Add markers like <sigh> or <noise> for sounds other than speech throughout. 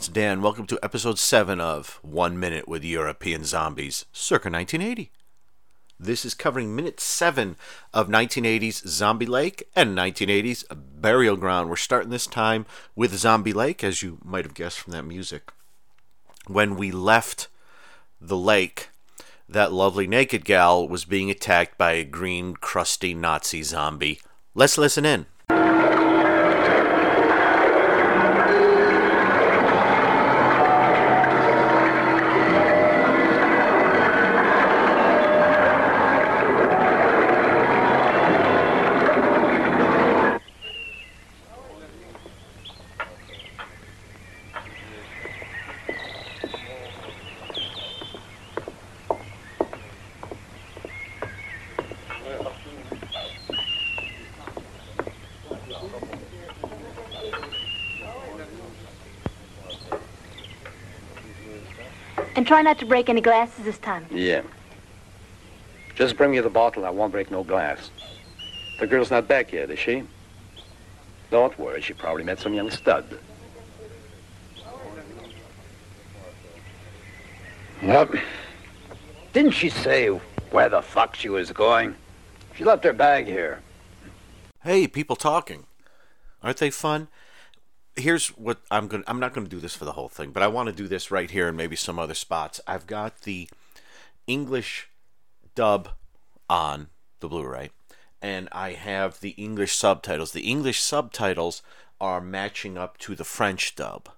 It's Dan. Welcome to episode 7 of One Minute with European Zombies, circa 1980. This is covering minute 7 of 1980's Zombie Lake and 1980's Burial Ground. We're starting this time with Zombie Lake, as you might have guessed from that music. When we left the lake, that lovely naked gal was being attacked by a green, crusty Nazi zombie. Let's listen in. And try not to break any glasses this time. Yeah. Just bring me the bottle. I won't break no glass. The girl's not back yet, is she? Don't worry. She probably met some young stud. Yep. Didn't she say where the fuck she was going? She left her bag here. Hey, people talking. Aren't they fun? Here's what I'm going to I'm not going to do this for the whole thing, but I want to do this right here and maybe some other spots. I've got the English dub on the Blu-ray and I have the English subtitles. The English subtitles are matching up to the French dub.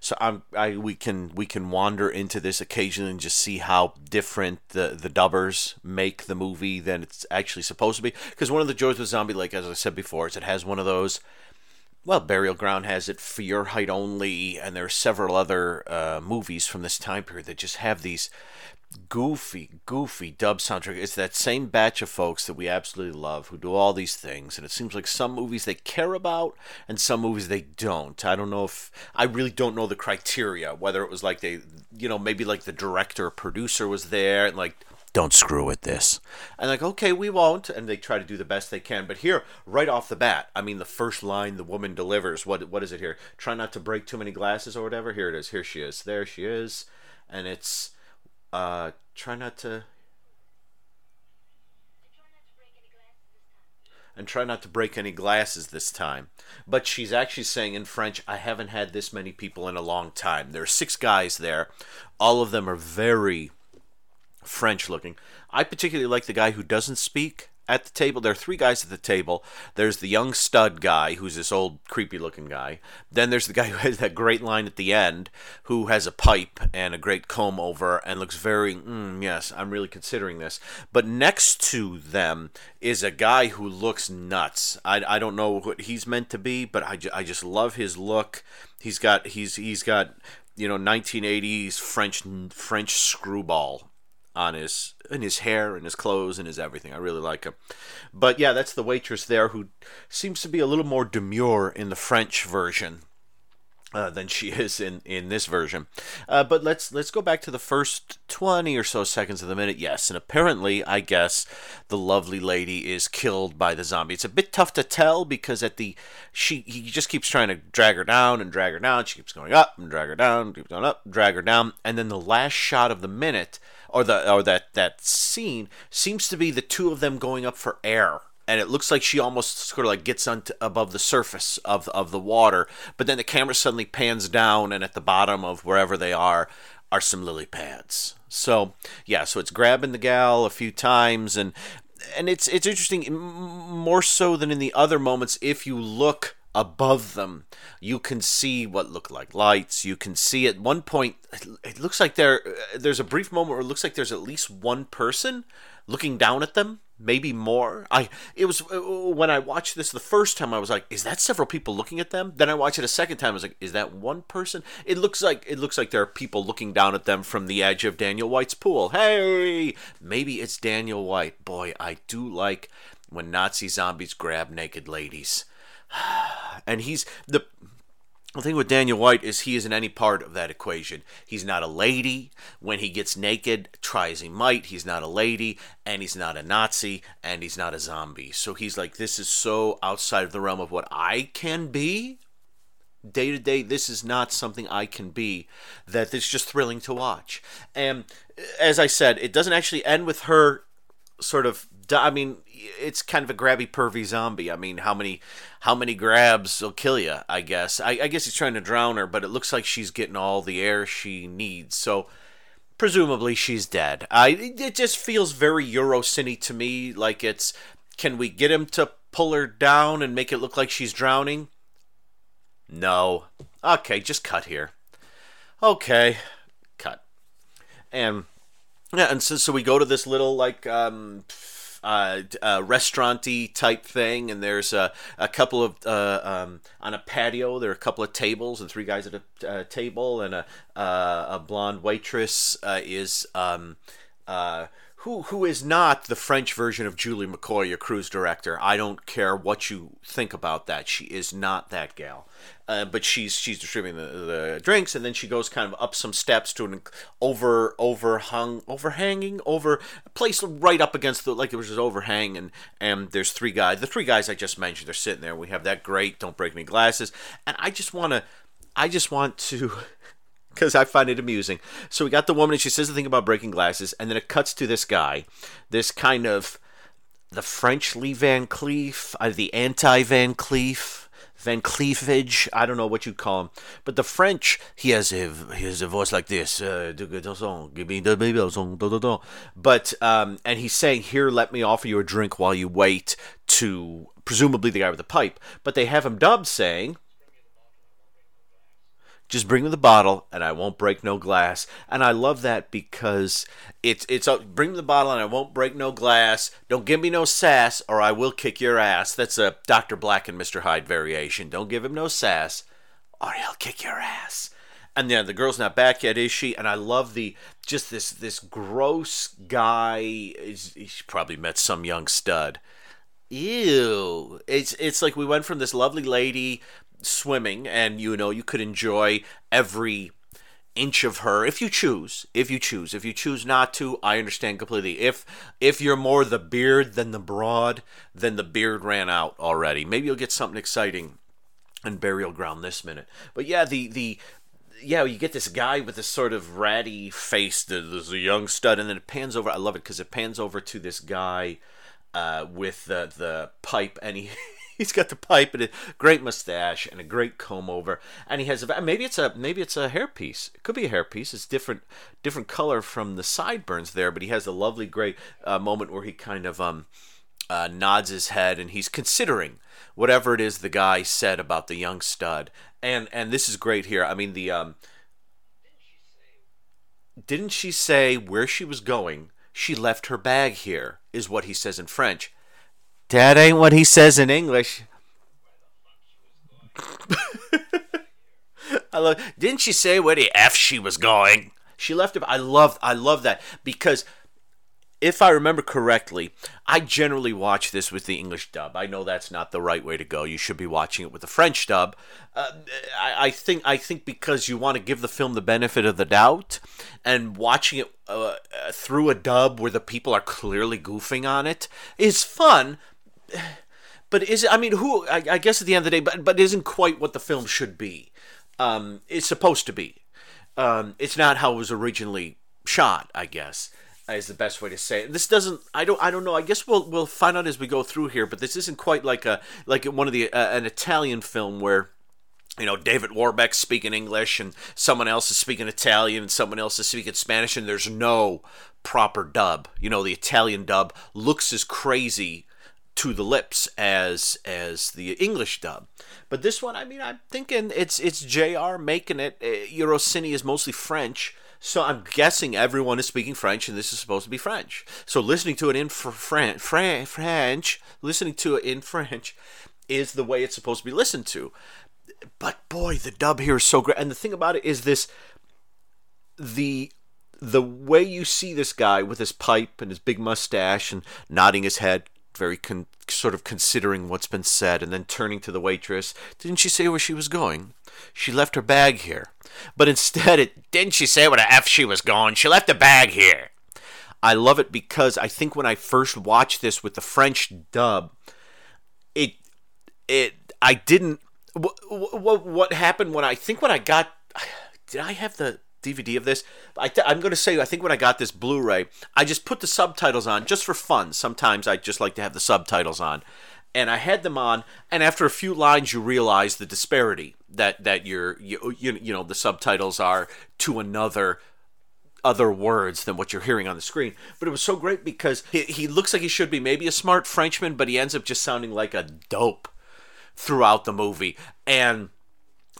So I'm I we can we can wander into this occasionally and just see how different the the dubbers make the movie than it's actually supposed to be. Because one of the joys with Zombie Lake, as I said before, is it has one of those. Well, Burial Ground has it for your height only, and there are several other uh, movies from this time period that just have these goofy, goofy dub soundtrack. It's that same batch of folks that we absolutely love who do all these things, and it seems like some movies they care about and some movies they don't. I don't know if I really don't know the criteria whether it was like they, you know, maybe like the director or producer was there and like. Don't screw with this. And like, okay, we won't. And they try to do the best they can. But here, right off the bat, I mean, the first line the woman delivers, what what is it here? Try not to break too many glasses or whatever. Here it is. Here she is. There she is. And it's uh, try not to and try not to break any glasses this time. But she's actually saying in French, I haven't had this many people in a long time. There are six guys there. All of them are very French looking. I particularly like the guy who doesn't speak at the table. There are three guys at the table. There's the young stud guy, who's this old, creepy looking guy. Then there's the guy <laughs> who has that great line at the end, who has a pipe and a great comb over and looks very, mm, yes, I'm really considering this. But next to them is a guy who looks nuts. I, I don't know what he's meant to be, but I, I just love his look. He's got, he's, he's got, you know, 1980s French, French screwball on his in his hair and his clothes and his everything. I really like him. But yeah, that's the waitress there who seems to be a little more demure in the French version. Uh, than she <laughs> is in, in this version, uh, but let's let's go back to the first twenty or so seconds of the minute. Yes, and apparently, I guess the lovely lady is killed by the zombie. It's a bit tough to tell because at the she he just keeps trying to drag her down and drag her down. She keeps going up and drag her down, keeps going up, drag her down, and then the last shot of the minute or the or that that scene seems to be the two of them going up for air. And it looks like she almost sort of like gets on above the surface of of the water but then the camera suddenly pans down and at the bottom of wherever they are are some lily pads. So yeah so it's grabbing the gal a few times and and it's it's interesting more so than in the other moments if you look above them. You can see what look like lights. You can see at one point it looks like there there's a brief moment where it looks like there's at least one person looking down at them maybe more. I it was uh, when i watched this the first time i was like is that several people looking at them? Then i watched it a second time i was like is that one person? It looks like it looks like there are people looking down at them from the edge of daniel white's pool. Hey! Maybe it's daniel white. Boy i do like when nazi zombies grab naked ladies <sighs> and he's the the thing with Daniel White is he isn't any part of that equation. He's not a lady. When he gets naked, try as he might, he's not a lady, and he's not a Nazi, and he's not a zombie. So he's like, this is so outside of the realm of what I can be day to day, this is not something I can be that just thrilling to watch. And as I said, it doesn't actually end with her sort of I mean, it's kind of a grabby, pervy zombie. I mean, how many, how many grabs will kill you? I guess. I, I, guess he's trying to drown her, but it looks like she's getting all the air she needs. So, presumably, she's dead. I. It just feels very Eurocine to me. Like it's, can we get him to pull her down and make it look like she's drowning? No. Okay, just cut here. Okay, cut. And yeah, and so so we go to this little like um uh, uh, restauranty type thing, and there's a, a couple of uh, um, on a patio. There are a couple of tables and three guys at a uh, table, and a uh, a blonde waitress uh, is um, who who is not the French version of Julie McCoy, your cruise director. I don't care what you think about that. She is not that gal. Uh, but she's she's distributing the, the drinks, and then she goes kind of up some steps to an over overhung overhanging over place right up against the like it was just overhang, and and there's three guys. The three guys I just mentioned, they're sitting there. We have that great don't break any glasses, and I just want to, I just want to. Because I find it amusing. So we got the woman, and she says the thing about breaking glasses, and then it cuts to this guy, this kind of the French Lee Van Cleef, uh, the anti Van Cleef. Van Cleavage, I don't know what you call him, but the French, he has a he has a voice like this, but um, and he's saying, "Here, let me offer you a drink while you wait." To presumably the guy with the pipe, but they have him dubbed saying, just bring me the bottle and I won't break no glass. And I love that because it's it's a, bring me the bottle and I won't break no glass. Don't give me no sass or I will kick your ass. That's a Dr. Black and Mr. Hyde variation. Don't give him no sass or he'll kick your ass. And then the girl's not back yet, is she? And I love the just this this gross guy. He's, he's probably met some young stud. Ew! It's it's like we went from this lovely lady swimming and you know you could enjoy every inch of her if you choose if you choose if you choose not to i understand completely if if you're more the beard than the broad then the beard ran out already maybe you'll get something exciting in burial ground this minute but yeah the the yeah, you get this guy with this sort of ratty face. There's a young stud, and then it pans over. I love it because it pans over to this guy uh, with the the pipe, and he <laughs> he's got the pipe and a great mustache and a great comb over, and he has a maybe it's a maybe it's a hairpiece. It could be a hairpiece. It's different different color from the sideburns there, but he has a lovely great uh, moment where he kind of um uh, nods his head and he's considering whatever it is the guy said about the young stud, and and this is great here. I mean the um. Didn't she say where she was going? She left her bag here, is what he says in French. That ain't what he says in English. <laughs> I love. Didn't she say where the f she was going? She left it. I love. I love that because if I remember correctly, I generally watch this with the English dub. I know that's not the right way to go. You should be watching it with the French dub. Uh, I, I, think I think because you want to give the film the benefit of the doubt, and watching it uh, through a dub where the people are clearly goofing on it is fun but is I mean, who? I, I, guess at the end of the day, but but isn't quite what the film should be. Um, it's supposed to be. Um, it's not how it was originally shot. I guess is the best way to say it. This doesn't. I don't. I don't know. I guess we'll we'll find out as we go through here. But this isn't quite like a like one of the uh, an Italian film where you know, David Warbeck's speaking English and someone else is speaking Italian and someone else is speaking Spanish and there's no proper dub. You know, the Italian dub looks as crazy to the lips as as the English dub. But this one, I mean, I'm thinking it's it's Jr. making it. Uh, Eurocine is mostly French, so I'm guessing everyone is speaking French, and this is supposed to be French. So listening to it in fr- Fran- Fran- French, listening to it in French, is the way it's supposed to be listened to. But boy, the dub here is so great, and the thing about it is this: the the way you see this guy with his pipe and his big mustache and nodding his head very con- sort of considering what's been said, and then turning to the waitress. Didn't she say where she was going? She left her bag here. But instead, it didn't she say where the F she was going? She left the bag here. I love it because I think when I first watched this with the French dub, it it I didn't what, what what happened when I think when I got <sighs> did I have the DVD of this? I th- I'm going to say I think when I got this Blu-ray, I just put the subtitles on just for fun. Sometimes I just like to have the subtitles on, and I had them on. And after a few lines, you realize the disparity that that you're you you, you know the subtitles are to another other words than what you're hearing on the screen. But it was so great because he, he looks like he should be maybe a smart Frenchman, but he ends up just sounding like a dope throughout the movie. And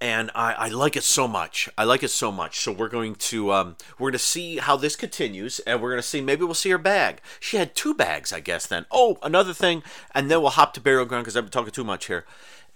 and I, I like it so much. I like it so much. So we're going to um, we're going to see how this continues, and we're going to see maybe we'll see her bag. She had two bags, I guess. Then oh, another thing, and then we'll hop to burial ground because I've been talking too much here.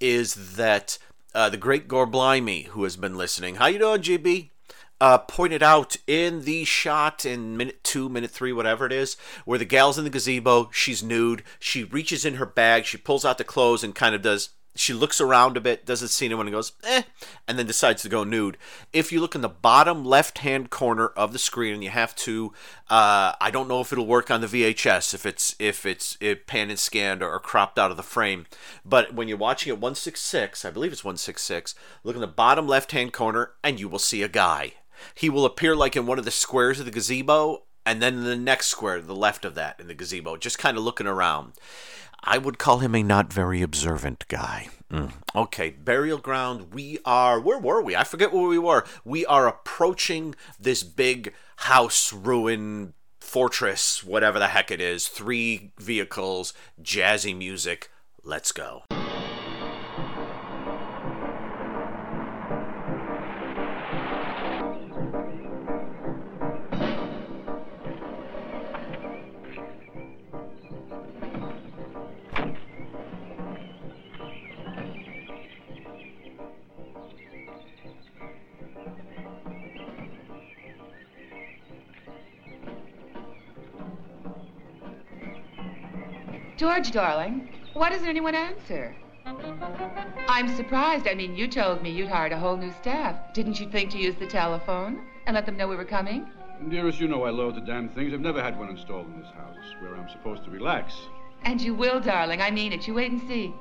Is that uh, the great Gore Blimey who has been listening? How you doing, GB? Uh, pointed out in the shot in minute two, minute three, whatever it is, where the gal's in the gazebo, she's nude, she reaches in her bag, she pulls out the clothes and kind of does she looks around a bit, doesn't see anyone, and goes, eh, and then decides to go nude. If you look in the bottom left hand corner of the screen, and you have to, uh, I don't know if it'll work on the VHS, if it's if it's if pan and scanned or, or cropped out of the frame, but when you're watching it 166, I believe it's 166, look in the bottom left hand corner, and you will see a guy. He will appear like in one of the squares of the gazebo, and then in the next square to the left of that in the gazebo, just kind of looking around. I would call him a not very observant guy. Mm. Okay, burial ground. We are. Where were we? I forget where we were. We are approaching this big house, ruin, fortress, whatever the heck it is. Three vehicles, jazzy music. Let's go. George, darling, why doesn't anyone answer? I'm surprised. I mean, you told me you'd hired a whole new staff. Didn't you think to use the telephone and let them know we were coming? Dearest, you know I loathe the damn things. I've never had one installed in this house where I'm supposed to relax. And you will, darling. I mean it. You wait and see.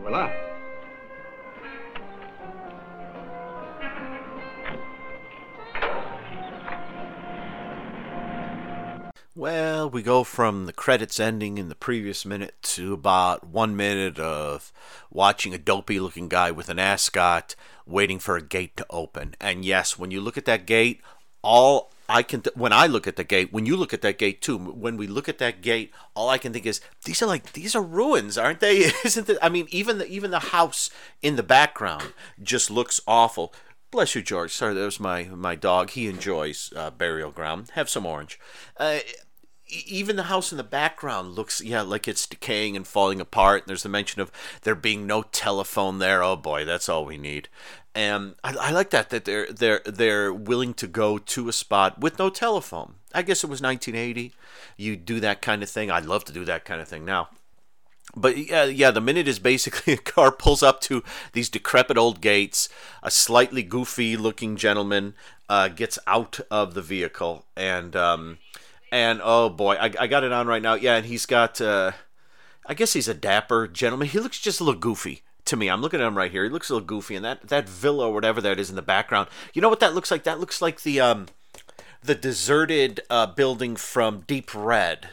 Voila. Well, we go from the credits ending in the previous minute to about one minute of watching a dopey looking guy with an ascot waiting for a gate to open. And yes, when you look at that gate, all I can, th- when I look at the gate, when you look at that gate too, when we look at that gate, all I can think is these are like these are ruins, aren't they? <laughs> Isn't it? I mean, even the even the house in the background just looks awful. Bless you, George. Sorry, was my my dog. He enjoys uh, burial ground. Have some orange. Uh, even the house in the background looks yeah like it's decaying and falling apart and there's the mention of there being no telephone there oh boy that's all we need and I, I, like that that they're they're they're willing to go to a spot with no telephone i guess it was 1980 you do that kind of thing i'd love to do that kind of thing now but yeah, yeah, the minute is basically a car pulls up to these decrepit old gates. A slightly goofy looking gentleman uh, gets out of the vehicle, and um, and oh boy, I, I got it on right now. Yeah, and he's got, uh, I guess he's a dapper gentleman. He looks just a little goofy to me. I'm looking at him right here. He looks a little goofy, and that that villa or whatever that is in the background. You know what that looks like? That looks like the um, the deserted uh, building from Deep Red.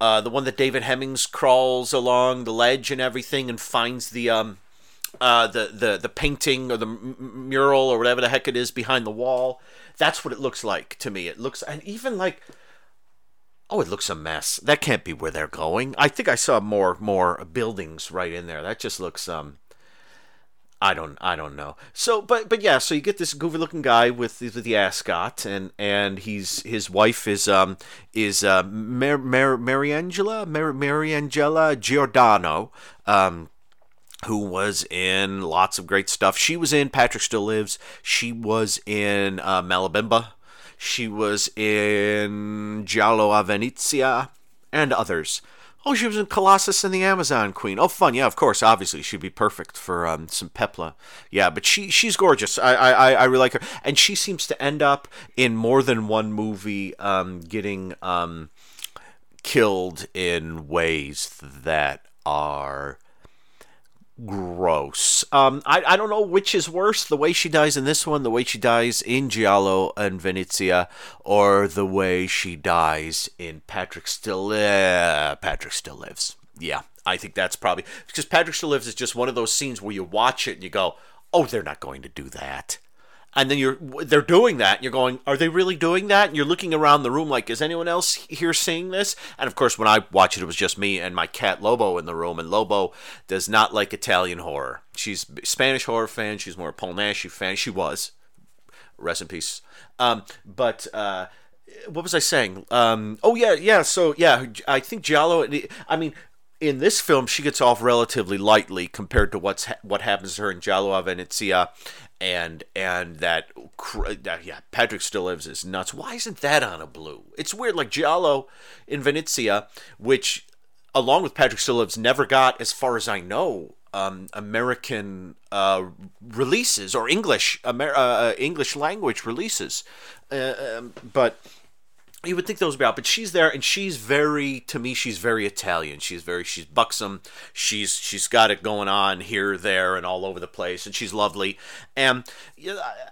Uh, the one that David Hemmings crawls along the ledge and everything and finds the um, uh, the the the painting or the m- mural or whatever the heck it is behind the wall. That's what it looks like to me. It looks and even like Oh, it looks a mess. That can't be where they're going. I think I saw more more buildings right in there. That just looks um I don't I don't know. So but but yeah, so you get this goofy looking guy with with the ascot and and he's his wife is um is uh Mar- Mar- Mariangela Mar- Mariangela Giordano um who was in lots of great stuff. She was in Patrick Still Lives. She was in uh, Malabimba. She was in Giallo a Venezia and others. Oh, she was in Colossus and the Amazon Queen. Oh, fun. Yeah, of course. Obviously, she'd be perfect for um, some Pepla. Yeah, but she she's gorgeous. I, I I really like her, and she seems to end up in more than one movie, um, getting um, killed in ways that are gross. Um, I, I don't know which is worse, the way she dies in this one, the way she dies in Giallo and Venezia, or the way she dies in Patrick Still uh, Patrick Still Lives. Yeah, I think that's probably because Patrick Still Lives is just one of those scenes where you watch it and you go, "Oh, they're not going to do that." And then you're they're doing that and you're going are they really doing that? And you're looking around the room like is anyone else here seeing this? And of course when i watched it it was just me and my cat lobo in the room and lobo does not like italian horror. She's spanish horror fan she's more a paul fan she was rest in peace. Um, but uh, what was i saying? Um, oh yeah yeah so yeah i think giallo i mean in this film, she gets off relatively lightly compared to what's ha- what happens to her in Giallo a Venezia, and and that, yeah Patrick still lives is nuts. Why isn't that on a blue? It's weird. Like Giallo in Venezia, which along with Patrick still lives never got as far as I know um, American uh, releases or English Amer- uh, English language releases, uh, um, but you would think those would be out, but she's there and she's very to me she's very Italian. She's very she's buxom. She's she's got it going on here, there, and all over the place, and she's lovely. And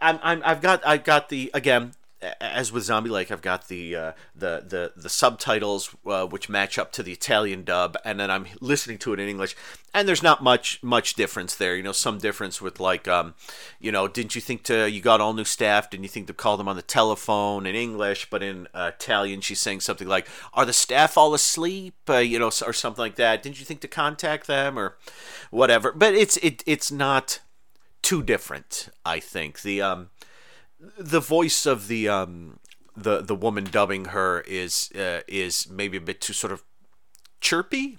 I'm, I'm I've got I've got the again as with Zombie Lake, I've got the uh, the the the subtitles uh, which match up to the Italian dub, and then I'm listening to it in English, and there's not much much difference there. You know, some difference with like, um, you know, didn't you think to you got all new staff? Didn't you think to call them on the telephone in English, but in uh, Italian she's saying something like, "Are the staff all asleep?" Uh, you know, or something like that. Didn't you think to contact them or whatever? But it's it it's not too different. I think the um the voice of the um the the woman dubbing her is uh, is maybe a bit too sort of chirpy?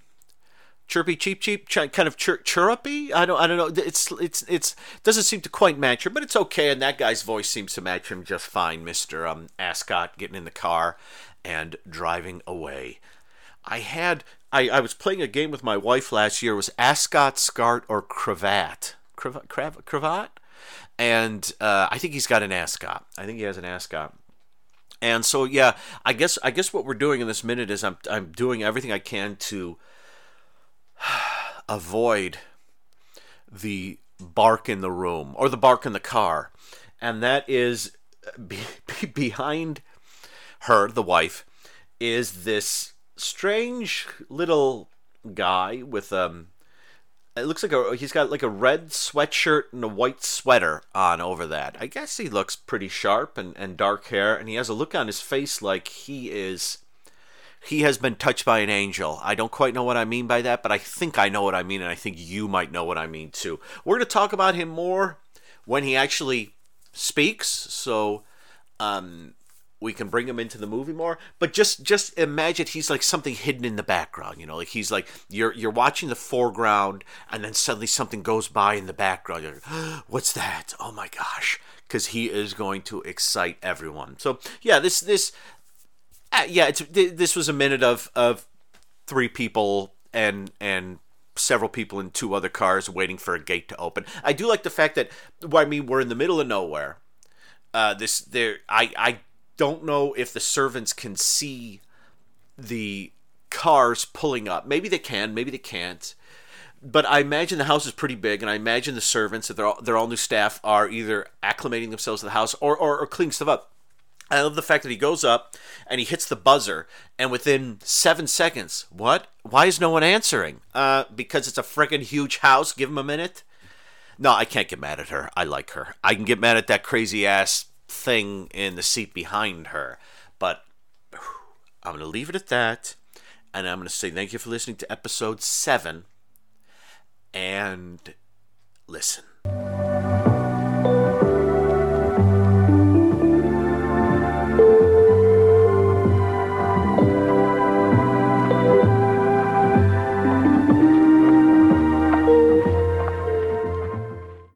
Chirpy cheap cheap kind of chir- chirrupy? I don't i don't know. It's it's it's doesn't seem to quite match her but it's okay and that guy's voice seems to match him just fine mr um ascot getting in the car and driving away. I had i i was playing a game with my wife last year. It was ascot scarf or cravat. Cravat cravat and uh, I think he's got an ascot. I think he has an ascot. And so yeah, I guess I guess what we're doing in this minute is I'm I'm doing everything I can to <sighs> avoid the bark in the room or the bark in the car, and that is <laughs> be, be behind her, the wife, is this strange little guy with um it looks like a he's got like a red sweatshirt and a white sweater on over that. I guess he looks pretty sharp and, and dark hair, and he has a look on his face like he is he has been touched by an angel. I don't quite know what I mean by that, but I think I know what I mean, and I think you might know what I mean too. We're going to talk about him more when he actually speaks. So, um, we can bring him into the movie more but just just imagine he's like something hidden in the background you know? Like he's like you're you're watching the foreground and then suddenly something goes by in the background. You're like, <gasps> what's that? Oh my gosh. Because he is going to excite everyone. So yeah this this uh, yeah it's this was a minute of of three people and and several people in two other cars waiting for a gate to open. I do like the fact that well, i mean we're in the middle of nowhere. Uh, this there I I don't know if the servants can see the cars pulling up. Maybe they can, maybe they can't. But I imagine the house is pretty big, and I imagine the servants, that they're all, they're all new staff, are either acclimating themselves to the house or, or, or cleaning stuff up. I love the fact that he goes up and he hits the buzzer, and within seven seconds, what? Why is no one answering? Uh, because it's a friggin' huge house. Give him a minute. No, I can't get mad at her. I like her. I can get mad at that crazy ass thing in the seat behind her. But I'm going to leave it at that. And I'm going to say thank you for listening to episode 7. And listen.